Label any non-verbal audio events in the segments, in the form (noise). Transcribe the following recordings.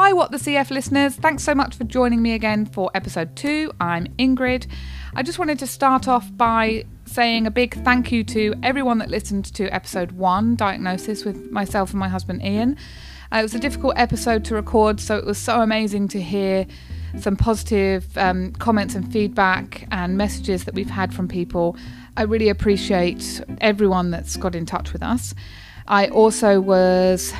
Hi, What the CF listeners. Thanks so much for joining me again for episode two. I'm Ingrid. I just wanted to start off by saying a big thank you to everyone that listened to episode one, Diagnosis, with myself and my husband Ian. Uh, it was a difficult episode to record, so it was so amazing to hear some positive um, comments and feedback and messages that we've had from people. I really appreciate everyone that's got in touch with us. I also was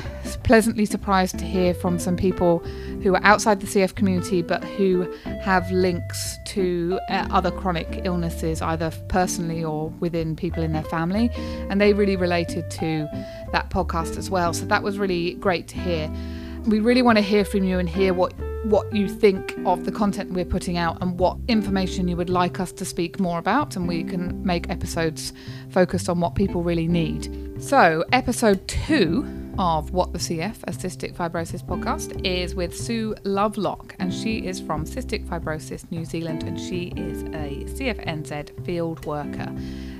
pleasantly surprised to hear from some people who are outside the CF community but who have links to uh, other chronic illnesses, either personally or within people in their family. And they really related to that podcast as well. So that was really great to hear. We really want to hear from you and hear what what you think of the content we're putting out and what information you would like us to speak more about and we can make episodes focused on what people really need. So, episode 2 of What the CF, a cystic fibrosis podcast, is with Sue Lovelock, and she is from Cystic Fibrosis New Zealand, and she is a CFNZ field worker.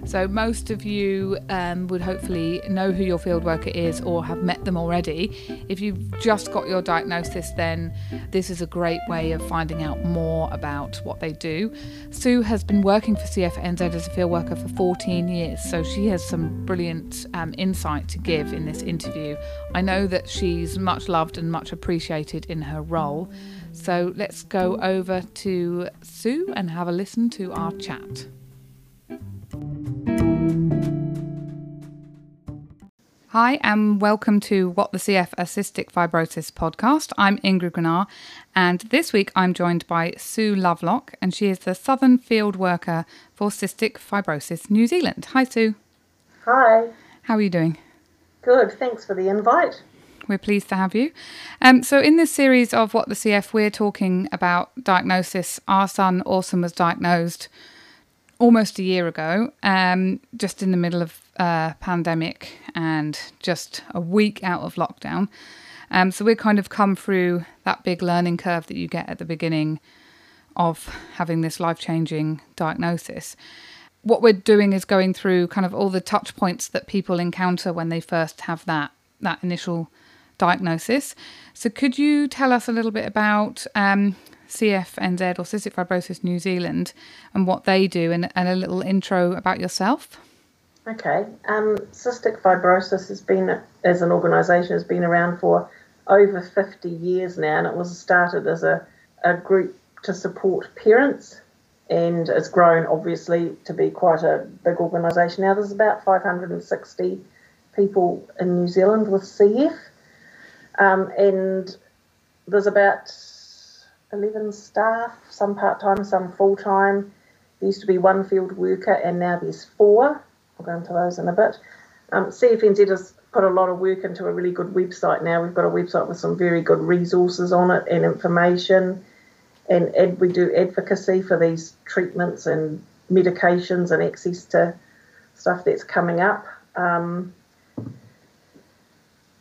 So, most of you um, would hopefully know who your field worker is or have met them already. If you've just got your diagnosis, then this is a great way of finding out more about what they do. Sue has been working for CFNZ as a field worker for 14 years, so she has some brilliant um, insight to give in this interview. I know that she's much loved and much appreciated in her role. So let's go over to Sue and have a listen to our chat. Hi, and welcome to What the CF a Cystic Fibrosis podcast. I'm Ingrid Grenard, and this week I'm joined by Sue Lovelock, and she is the Southern Field Worker for Cystic Fibrosis New Zealand. Hi, Sue. Hi. How are you doing? Good. Thanks for the invite. We're pleased to have you. Um, so, in this series of What the CF, we're talking about diagnosis. Our son, Orson, was diagnosed almost a year ago, um, just in the middle of uh, pandemic and just a week out of lockdown. Um, so, we're kind of come through that big learning curve that you get at the beginning of having this life changing diagnosis what we're doing is going through kind of all the touch points that people encounter when they first have that that initial diagnosis. So, could you tell us a little bit about um, CFNZ or Cystic Fibrosis New Zealand and what they do, and, and a little intro about yourself? Okay, um, cystic fibrosis has been, as an organisation, has been around for over 50 years now, and it was started as a, a group to support parents and it's grown obviously to be quite a big organisation now. There's about 560 people in New Zealand with CF, um, and there's about 11 staff, some part time, some full time. There used to be one field worker, and now there's four. I'll go into those in a bit. Um, CFNZ has put a lot of work into a really good website now. We've got a website with some very good resources on it and information and ed, we do advocacy for these treatments and medications and access to stuff that's coming up. Um,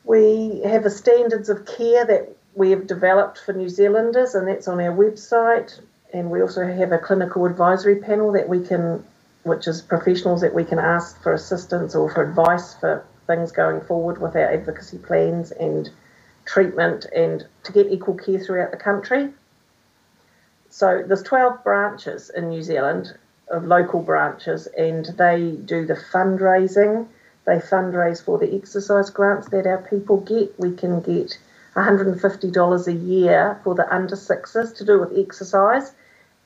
we have a standards of care that we have developed for New Zealanders, and that's on our website. And we also have a clinical advisory panel that we can, which is professionals that we can ask for assistance or for advice for things going forward with our advocacy plans and treatment and to get equal care throughout the country. So there's 12 branches in New Zealand of local branches, and they do the fundraising. They fundraise for the exercise grants that our people get. We can get $150 a year for the under sixes to do with exercise,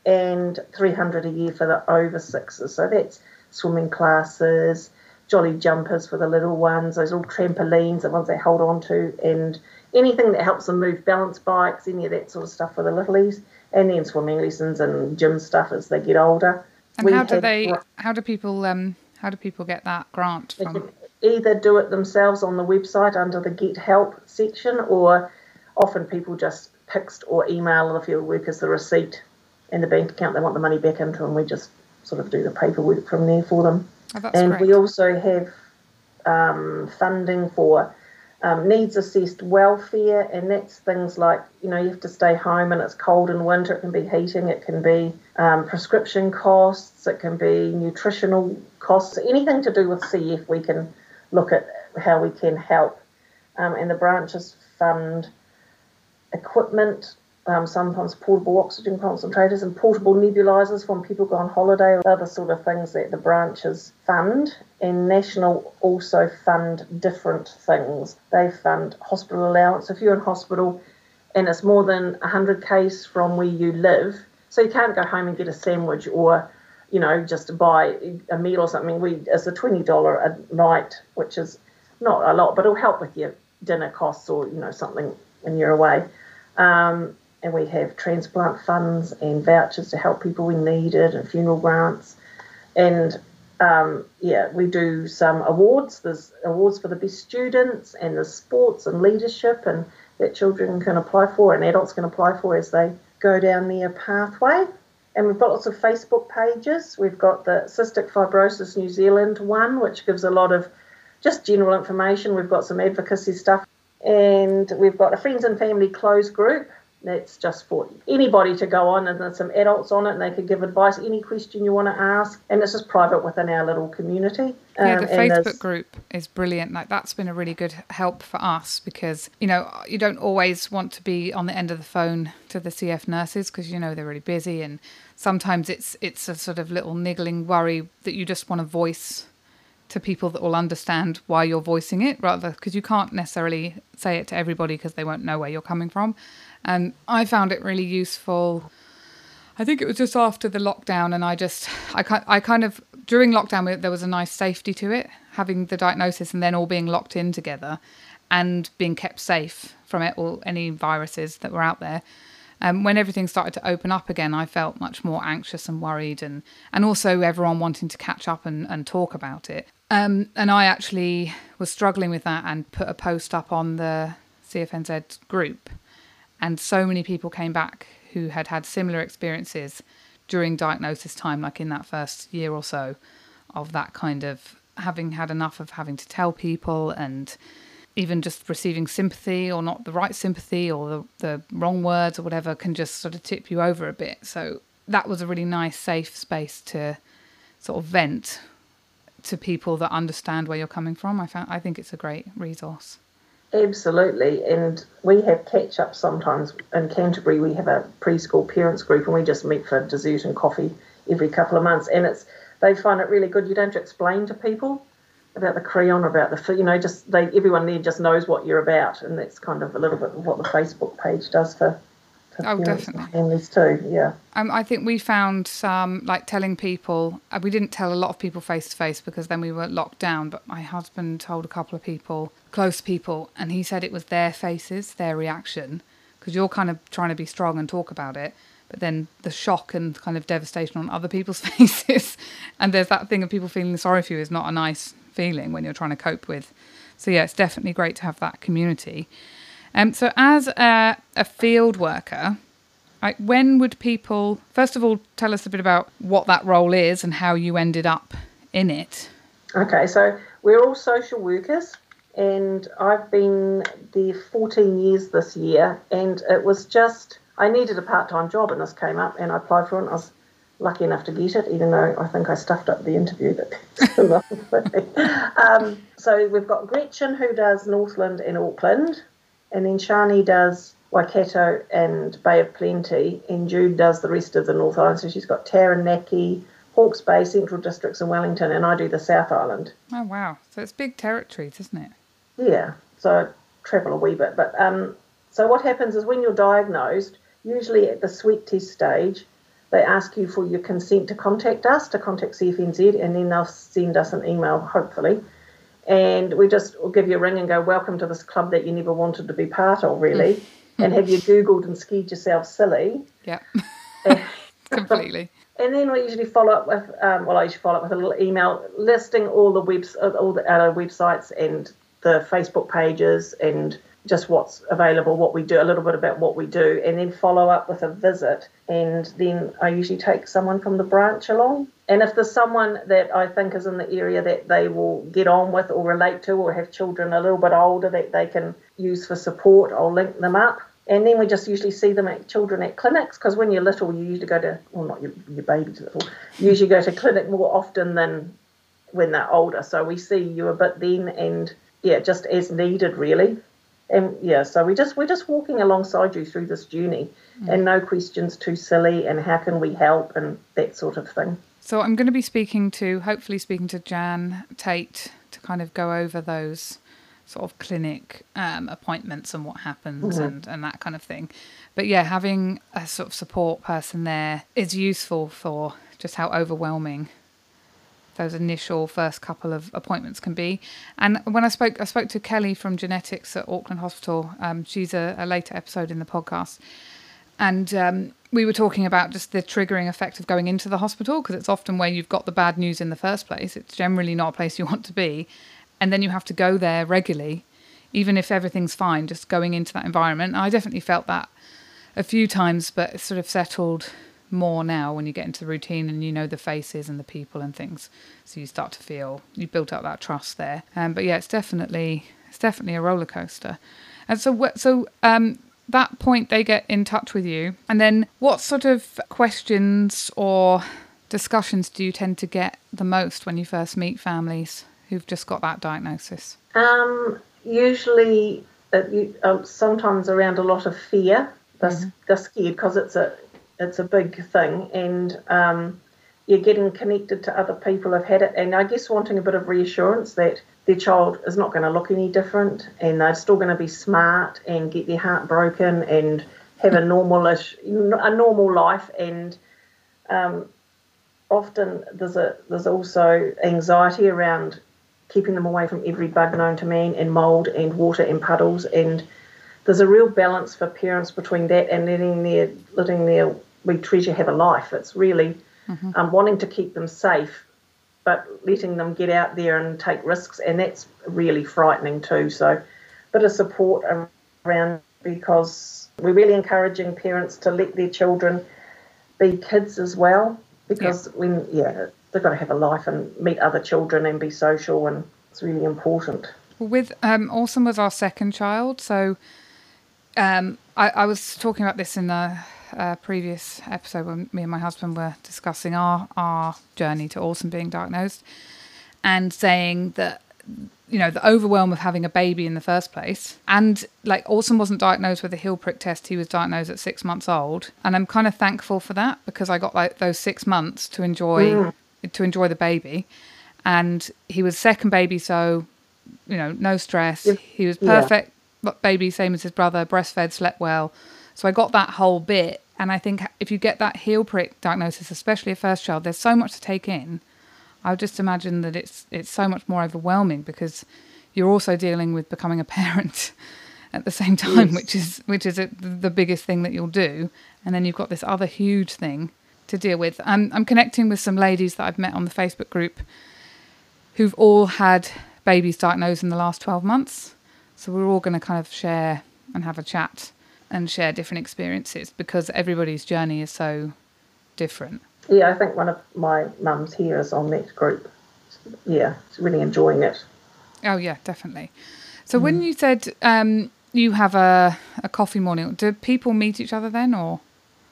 and 300 a year for the over sixes. So that's swimming classes, jolly jumpers for the little ones, those little trampolines, the ones they hold on to, and anything that helps them move, balance bikes, any of that sort of stuff for the littlies and then swimming lessons and gym stuff as they get older. And we how do they? How do people? Um, how do people get that grant from? either do it themselves on the website under the Get Help section, or often people just text or email the field workers the receipt and the bank account they want the money back into, and we just sort of do the paperwork from there for them. Oh, and great. we also have um, funding for um, needs assessed welfare, and that's things like you know you have to stay home and it's cold in winter. It can be heating, it can be um, prescription costs, it can be nutritional costs, anything to do with CF. We can look at how we can help, um, and the branches fund equipment, um, sometimes portable oxygen concentrators and portable nebulizers when people go on holiday or other sort of things that the branches fund. And National also fund different things. They fund hospital allowance. If you're in hospital and it's more than 100 k's from where you live, so you can't go home and get a sandwich or you know, just buy a meal or something, we it's a twenty dollar a night, which is not a lot, but it'll help with your dinner costs or you know something when you're away. Um, and we have transplant funds and vouchers to help people when needed, and funeral grants, and um, yeah, we do some awards. There's awards for the best students, and there's sports and leadership, and that children can apply for and adults can apply for as they go down their pathway. And we've got lots of Facebook pages. We've got the Cystic Fibrosis New Zealand one, which gives a lot of just general information. We've got some advocacy stuff. And we've got a friends and family closed group that's just for anybody to go on, and there's some adults on it, and they can give advice, any question you want to ask, and it's just private within our little community. Yeah, the um, Facebook group is brilliant. Like that's been a really good help for us because you know you don't always want to be on the end of the phone to the CF nurses because you know they're really busy, and sometimes it's it's a sort of little niggling worry that you just want to voice to people that will understand why you're voicing it rather because you can't necessarily say it to everybody because they won't know where you're coming from and I found it really useful. I think it was just after the lockdown, and I just, I, I kind of, during lockdown, there was a nice safety to it, having the diagnosis and then all being locked in together and being kept safe from it, or any viruses that were out there. Um, when everything started to open up again, I felt much more anxious and worried, and, and also everyone wanting to catch up and, and talk about it. Um, and I actually was struggling with that and put a post up on the CFNZ group and so many people came back who had had similar experiences during diagnosis time, like in that first year or so, of that kind of having had enough of having to tell people and even just receiving sympathy or not the right sympathy or the, the wrong words or whatever can just sort of tip you over a bit. So that was a really nice, safe space to sort of vent to people that understand where you're coming from. I found I think it's a great resource. Absolutely, and we have catch up sometimes in Canterbury. We have a preschool parents group, and we just meet for dessert and coffee every couple of months. And it's they find it really good. You don't explain to people about the Creon, or about the you know, just they everyone there just knows what you're about, and that's kind of a little bit of what the Facebook page does for oh, definitely. families too. Yeah. Um, I think we found some like telling people. Uh, we didn't tell a lot of people face to face because then we were locked down. But my husband told a couple of people, close people, and he said it was their faces, their reaction, because you're kind of trying to be strong and talk about it. But then the shock and kind of devastation on other people's (laughs) faces, and there's that thing of people feeling sorry for you is not a nice feeling when you're trying to cope with. So yeah, it's definitely great to have that community. Um, so, as a, a field worker, when would people, first of all, tell us a bit about what that role is and how you ended up in it? Okay, so we're all social workers, and I've been there 14 years this year, and it was just, I needed a part time job, and this came up, and I applied for it, and I was lucky enough to get it, even though I think I stuffed up the interview. But (laughs) um, so we've got Gretchen who does Northland and Auckland, and then Shani does Waikato and Bay of Plenty, and Jude does the rest of the North Island. So she's got Taranaki, Hawke's Bay, Central Districts, and Wellington, and I do the South Island. Oh wow! So it's big territories, isn't it? Yeah. So I travel a wee bit, but um, so what happens is when you're diagnosed, usually at the sweat test stage, they ask you for your consent to contact us, to contact CFNZ, and then they'll send us an email, hopefully, and we just will give you a ring and go, welcome to this club that you never wanted to be part of, really. Mm. and have you Googled and skied yourself silly? Yeah, (laughs) completely. And then we usually follow up with, um, well, I usually follow up with a little email listing all the webs, all the uh, websites and the Facebook pages and just what's available, what we do, a little bit about what we do, and then follow up with a visit. And then I usually take someone from the branch along. And if there's someone that I think is in the area that they will get on with or relate to, or have children a little bit older that they can use for support, I'll link them up. And then we just usually see them at children at clinics because when you're little, you usually go to, well, not your, your baby's little, you usually go to clinic more often than when they're older. So we see you a bit then and, yeah, just as needed, really. and yeah, so we just we're just walking alongside you through this journey, mm. and no questions too silly, and how can we help, and that sort of thing. So I'm going to be speaking to, hopefully, speaking to Jan Tate to kind of go over those sort of clinic um, appointments and what happens mm-hmm. and, and that kind of thing. But yeah, having a sort of support person there is useful for just how overwhelming those initial first couple of appointments can be. And when I spoke, I spoke to Kelly from genetics at Auckland Hospital. Um, she's a, a, later episode in the podcast, and um, we were talking about just the triggering effect of going into the hospital because it's often where you've got the bad news in the first place. It's generally not a place you (laughs) want to be, and then you have to go there regularly, even if everything's fine. Just going into that environment, I definitely felt that a few times, but sort of settled more now when you get into the routine and you know the faces and the people and things. So you start to feel you built up that trust there. Um, but yeah, it's definitely it's definitely a roller coaster. And so so um, that point they get in touch with you, and then what sort of questions or discussions do you tend to get the most when you first meet families who've just got that diagnosis? Um, usually, uh, you, uh, sometimes around a lot of fear. They're, mm-hmm. they're scared because it's a it's a big thing, and um, you're getting connected to other people who've had it, and I guess wanting a bit of reassurance that their child is not going to look any different, and they're still going to be smart and get their heart broken and have a normalish, a normal life, and um, often there's a there's also anxiety around keeping them away from every bug known to man and mold and water and puddles and there's a real balance for parents between that and letting their letting their we treasure have a life. It's really mm-hmm. um, wanting to keep them safe, but letting them get out there and take risks, and that's really frightening too. So, a bit of support around because we're really encouraging parents to let their children be kids as well, because yeah. when yeah they've got to have a life and meet other children and be social, and it's really important. With um, Orson was our second child, so um, I, I, was talking about this in a, a, previous episode when me and my husband were discussing our our journey to Orson being diagnosed, and saying that you know the overwhelm of having a baby in the first place, and like Orson wasn't diagnosed with a heel prick test; he was diagnosed at six months old, and I'm kind of thankful for that because I got like those six months to enjoy mm. to enjoy the baby, and he was second baby, so you know no stress. He was perfect. Yeah baby, same as his brother, breastfed, slept well. So I got that whole bit. And I think if you get that heel prick diagnosis, especially a first child, there's so much to take in. I would just imagine that it's it's so much more overwhelming because you're also dealing with becoming a (laughs) parent at the same time, yes. which is which is a, the biggest thing that you'll do. And then you've got this other huge thing to deal with. I'm I'm connecting with some ladies that I've met on the Facebook group who've all had babies diagnosed in the last 12 months. So we're all going to kind of share and have a chat and share different experiences because everybody's journey is so different. Yeah, I think one of my mums here is on that group. Yeah, it's really enjoying it. Oh yeah, definitely. So mm. when you said um, you have a, a coffee morning, do people meet each other then, or?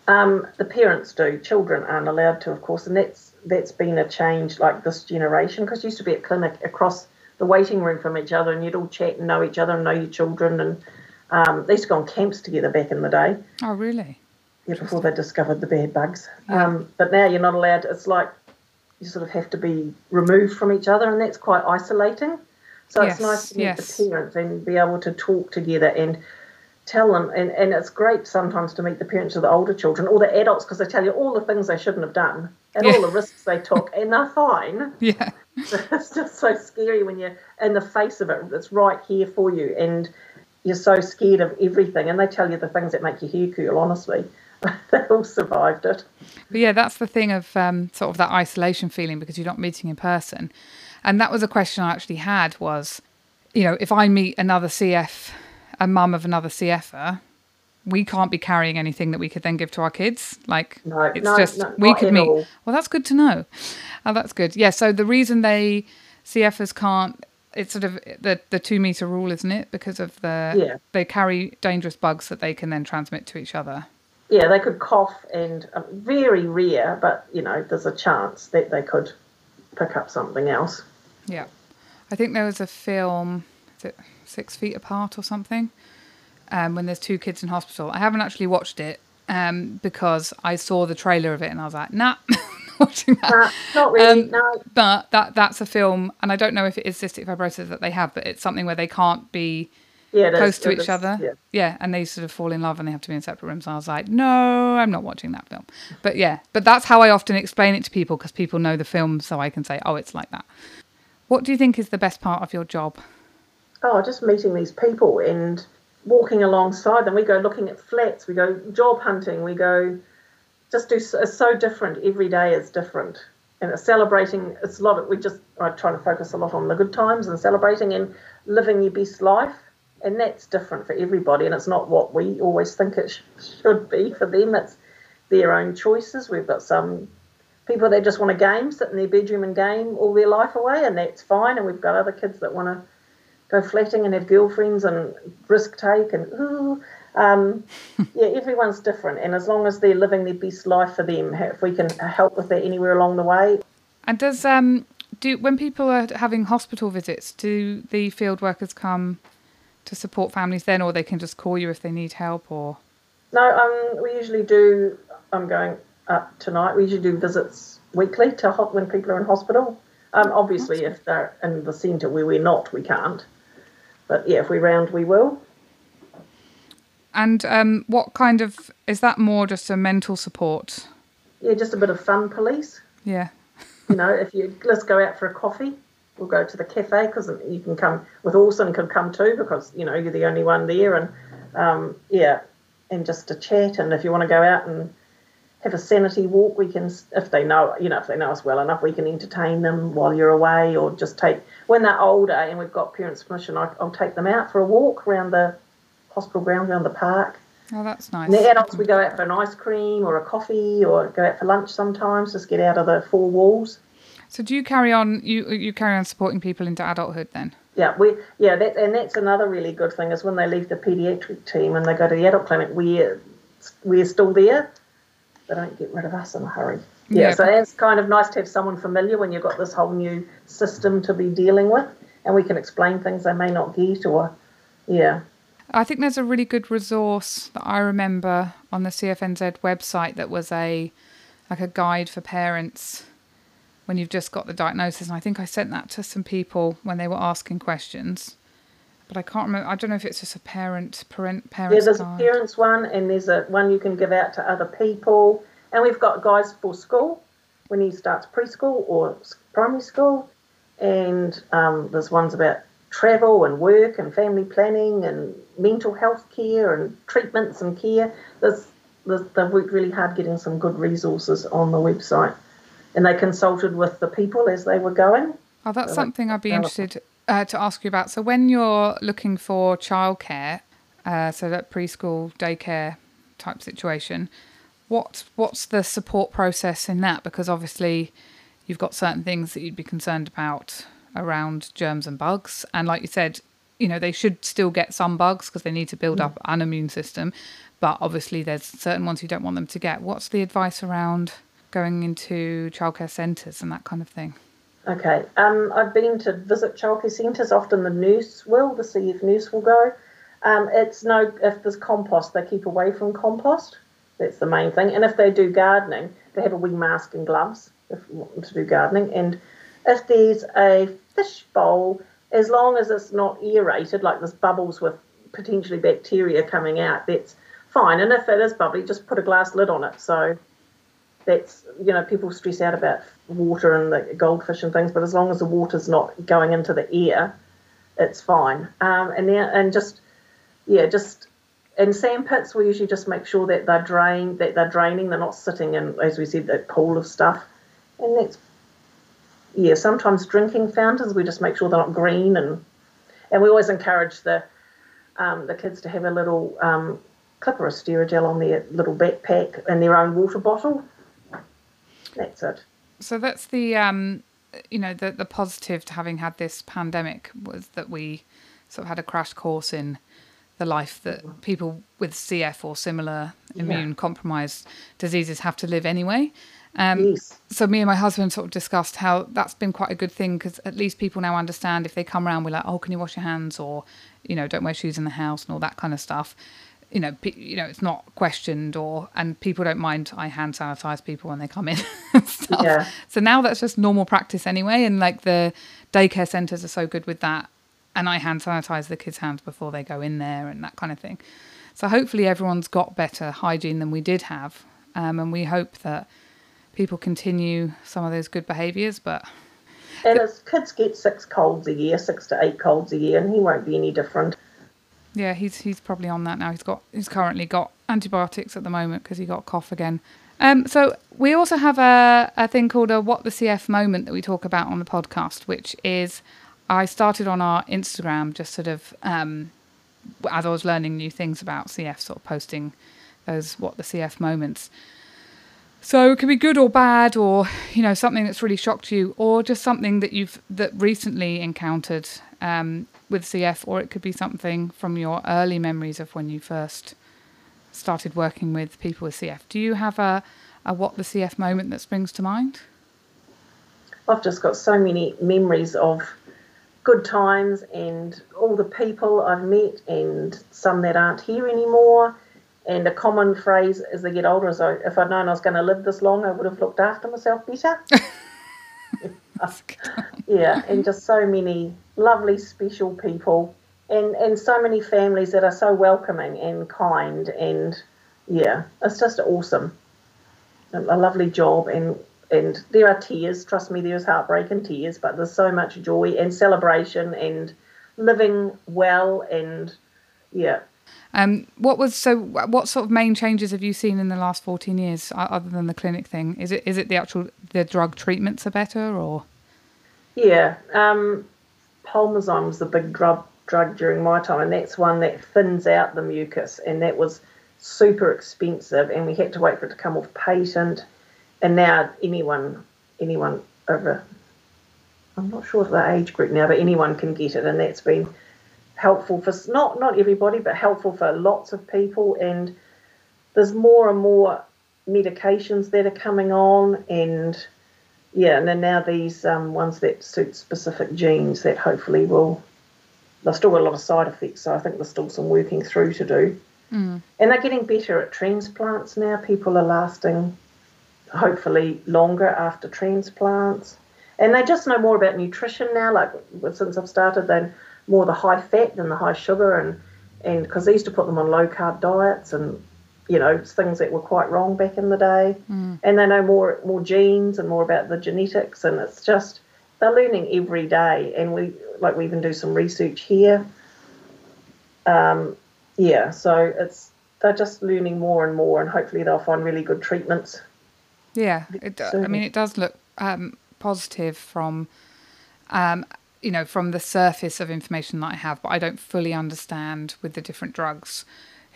Um, the parents do. Children aren't allowed to, of course, and that's that's been a change like this generation because used to be at clinic across the waiting room from each other, and you'd all chat and know each other and know your children. And um, they used to go on camps together back in the day. Oh, really? Yeah, before they discovered the bad bugs. Yeah. Um, but now you're not allowed. It's like you sort of have to be removed from each other, and that's quite isolating. So yes, it's nice to meet yes. the parents and be able to talk together and tell them. And, and it's great sometimes to meet the parents of the older children or the adults because they tell you all the things they shouldn't have done and yeah. all the risks they took, and they're fine. (laughs) Yeah. (laughs) it's just so scary when you're in the face of it. It's right here for you, and you're so scared of everything. And they tell you the things that make your hair curl. Honestly, (laughs) they all survived it. But yeah, that's the thing of um, sort of that isolation feeling because you're not meeting in person. And that was a question I actually had was, you know, if I meet another CF, a mum of another CFer, we can't be carrying anything that we could then give to our kids. Like no, it's no, just no, we could meet. All. Well, that's good to know. Oh, that's good. Yeah. So the reason they CFers can't, it's sort of the the two meter rule, isn't it? Because of the yeah. they carry dangerous bugs that they can then transmit to each other. Yeah, they could cough, and uh, very rare, but you know, there's a chance that they could pick up something else. Yeah, I think there was a film. Is it six feet apart or something. Um, when there's two kids in hospital, I haven't actually watched it um, because I saw the trailer of it and I was like, nah, (laughs) (laughs) watching that. Uh, not really. Um, no. But that that's a film, and I don't know if it is cystic fibrosis that they have, but it's something where they can't be Yeah, close to each other. Yeah. and they sort of fall in love and they have to be in separate rooms. And I was like, no, I'm not watching that film. But yeah, but that's how I often explain it to people because people know the film, so I can say, oh, it's like that. What do you think is the best part of your job? Oh, just meeting these people and walking alongside them. We go looking at flats. We go job hunting. We go just do. It's so different. Every day is different, and it's celebrating. It's a lot. Of, we just I try to focus a lot on the good times and celebrating and living your best life. And that's different for everybody, and it's not what we always think it sh- should be for them. It's their own choices. We've got some people that just want to game, sit in their bedroom and game all their life away, and that's fine. And we've got other kids that want to go flatting and have girlfriends and risk take and ooh. Um, yeah, everyone's different, and as long as they're living their best life for them, if we can help with that anywhere along the way. And does um do when people are having hospital visits, do the field workers come to support families then, or they can just call you if they need help, or No, um, we usually do. I'm going up tonight. We usually do visits weekly to hot when people are in hospital. Um, obviously, if they're in the centre where we're not, we can't. But yeah, if we're round, we will. And um what kind of is that more just a mental support? Yeah, just a bit of fun police. Yeah. you know, if you let's go out for a coffee, we'll go to the cafe because you can come with Orson can come too because you know you're the only one there, and um, yeah, and just to chat. And if you want to go out and have a sanity walk, we can if they know you know if they know us well enough, we can entertain them while you're away, or just take when they're older and we've got parents' permission, I, I'll take them out for a walk around the hospital grounds, around the park. Oh, that's nice. And the adults, we go out for an ice cream or a coffee or go out for lunch sometimes, just get out of the four walls. So do you carry on? You you carry on supporting people into adulthood then? Yeah, we yeah, that and that's another really good thing is when they leave the paediatric team and they go to the adult clinic, we're we're still there. They don't get rid of us in a hurry. Yeah, Yeah, so it's kind of nice to have someone familiar when you've got this whole new system to be dealing with, and we can explain things they may not get or yeah. I think there's a really good resource that I remember on the CFNZ website that was a like a guide for parents when you've just got the diagnosis. And I think I sent that to some people when they were asking questions. But I can't remember. I don't know if it's just a parent parent parent. Yeah, there's a parents one, and there's a one you can give out to other people, and we've got guides for school when he starts preschool or primary school, and um, there's ones about travel and work and family planning and mental health care and treatments and care. There's, there's, they've worked really hard getting some good resources on the website, and they consulted with the people as they were going. Oh, that's So, something I'd be interested uh, to ask you about. So, when you're looking for childcare, uh, so that preschool, daycare type situation, what what's the support process in that? Because obviously, you've got certain things that you'd be concerned about around germs and bugs, and like you said, you know they should still get some bugs because they need to build up an immune system, but obviously there's certain ones you don't want them to get. What's the advice around going into childcare centres and that kind of thing? Okay. Um, I've been to visit childcare centres. Often the nurse will, the CF nurse will go. Um, it's no, if there's compost, they keep away from compost. That's the main thing. And if they do gardening, they have a wee mask and gloves if you want them to do gardening. And if there's a fish bowl, as long as it's not aerated, like there's bubbles with potentially bacteria coming out, that's fine. And if it is bubbly, just put a glass lid on it. So that's you know people stress out about water and the goldfish and things, but as long as the water's not going into the air, it's fine. Um, and then and just yeah, just in sand pits we usually just make sure that they're drained, that they're draining, they're not sitting in as we said that pool of stuff, and that's yeah. Sometimes drinking fountains we just make sure they're not green and and we always encourage the um, the kids to have a little um, clip or a Sterigel on their little backpack and their own water bottle. That's it. So that's the um, you know the the positive to having had this pandemic was that we sort of had a crash course in the life that people with CF or similar immune compromised diseases have to live anyway. Um, yes. So me and my husband sort of discussed how that's been quite a good thing because at least people now understand if they come around, we're like, oh, can you wash your hands, or you know, don't wear shoes in the house and all that kind of stuff. You know, pe- you know, it's not questioned, or and people don't mind. I hand sanitize people when they come in. (laughs) Yeah. So now that's just normal practice anyway, and like the daycare centres are so good with that. And I hand sanitize the kids' hands before they go in there and that kind of thing. So hopefully everyone's got better hygiene than we did have, um, and we hope that people continue some of those good behaviours. But And his kids get six colds a year, six to eight colds a year, and he won't be any different. yeah, he's he's probably on that now. He's got he's currently got antibiotics at the moment because he got a cough again. Um, so we also have a, a thing called a what the CF moment that we talk about on the podcast, which is I started on our Instagram just sort of um, as I was learning new things about CF, sort of posting those what the CF moments. So it could be good or bad, or you know something that's really shocked you, or just something that you've that recently encountered um, with CF, or it could be something from your early memories of when you first started working with people with CF. Do you have a, a what the CF moment that springs to mind? I've just got so many memories of good times and all the people I've met and some that aren't here anymore. And a common phrase as they get older is, "Oh, if I'd known I was going to live this long, I would have looked after myself better. (laughs) yeah, and just so many lovely, special people, and and so many families that are so welcoming and kind, and yeah, it's just awesome. A, a lovely job, and and there are tears. Trust me, there's heartbreak and tears, but there's so much joy and celebration and living well, and yeah, Um, what was so? What sort of main changes have you seen in the last fourteen years, other than the clinic thing? Is it is it the actual the drug treatments are better, or Yeah, um, Pulmozyme was the big drug drug during my time, and that's one that thins out the mucus, and that was super expensive, and we had to wait for it to come off patent. And now anyone anyone over, I'm not sure of the age group now, but anyone can get it, and that's been helpful for not not everybody, but helpful for lots of people. And there's more and more medications that are coming on, and yeah, and then now these um, ones that suit specific genes that hopefully will. They've still got a lot of side effects, so I think there's still some working through to do. And they're getting better at transplants now. People are lasting, hopefully, longer after transplants. And they just know more about nutrition now. Like since I've started, then more the high fat than the high sugar, and and because they used to put them on low carb diets and you know things that were quite wrong back in the day. And they know more more genes and more about the genetics, and it's just they're learning every day. And we like we even do some research here. Um, yeah, so it's they're just learning more and more, and hopefully they'll find really good treatments. yeah? It, I mean, it does look um, positive from, um, you know, from the surface of information that I have, but I don't fully understand with the different drugs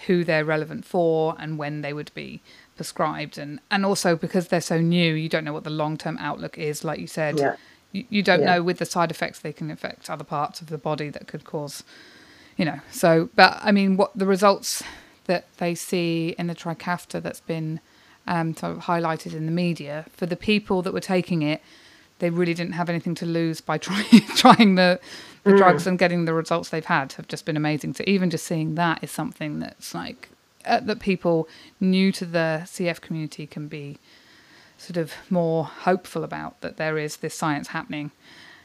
who they're relevant for and when they would be prescribed, and and also because they're so new, you don't know what the long term outlook is. Like you said, Yeah. you, you don't Yeah. know with the side effects they can affect other parts of the body that could cause you know so but i mean what the results that they see in the trikafta that's been um, sort of highlighted in the media for the people that were taking it they really didn't have anything to lose by (laughs) trying trying the, the drugs and getting the results they've had have just been amazing so even just seeing that is something that's like uh, that people new to the cf community can be sort of more hopeful about that there is this science happening.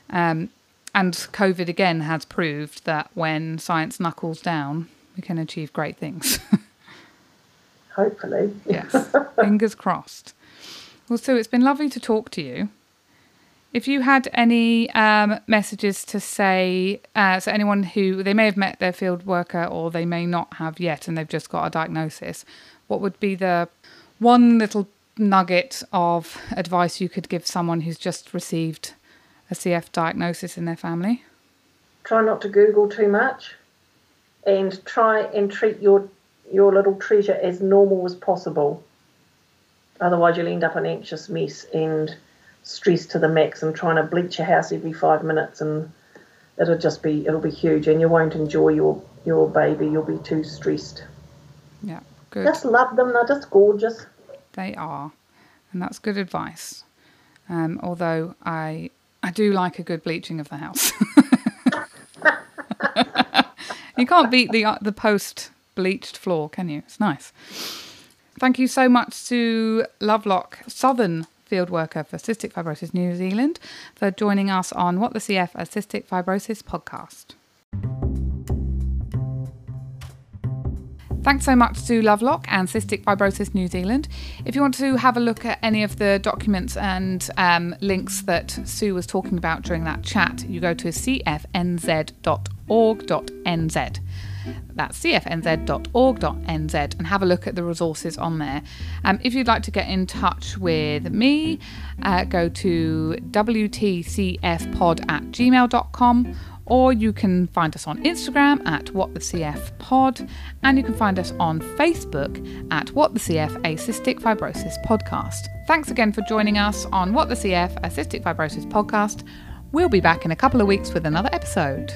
Um, and COVID again has proved that when science knuckles down, we can achieve great things. Hopefully, (laughs) yes, fingers crossed. Well, Sue, it's been lovely to talk to you. If you had any um, messages to say, uh, so anyone who they may have met their field worker or they may not have yet and they've just got a diagnosis, what would be the one little nugget of advice you could give someone who's just received a CF diagnosis in their family? try not to Google too much, and try and treat your your little treasure as normal as possible. Otherwise, you'll end up an anxious mess and stress to the max, and trying to bleach your house every five minutes, and it'll just be it'll be huge, and you won't enjoy your your baby. You'll be too stressed. Yeah, good. Just love them; they're just gorgeous. They are. and that's good advice. Um, although I I do like a good bleaching of the house. (laughs) you can't beat the the post bleached floor, can you? It's nice. Thank you so much to Lovelock Southern field worker for Cystic Fibrosis New Zealand for joining us on What the CF a Cystic Fibrosis podcast. Thanks so much to Lovelock and Cystic Fibrosis New Zealand. If you want to have a look at any of the documents and um, links that Sue was talking about during that chat, you go to cfnz.org.nz. That's cfnz.org.nz and have a look at the resources on there. Um, if you'd like to get in touch with me, uh, go to wtcfpod at gmail.com or you can find us on Instagram at What the CF Pod, and you can find us on Facebook at What A Cystic Fibrosis Podcast. Thanks again for joining us on What the CF A Cystic Fibrosis Podcast. We'll be back in a couple of weeks with another episode.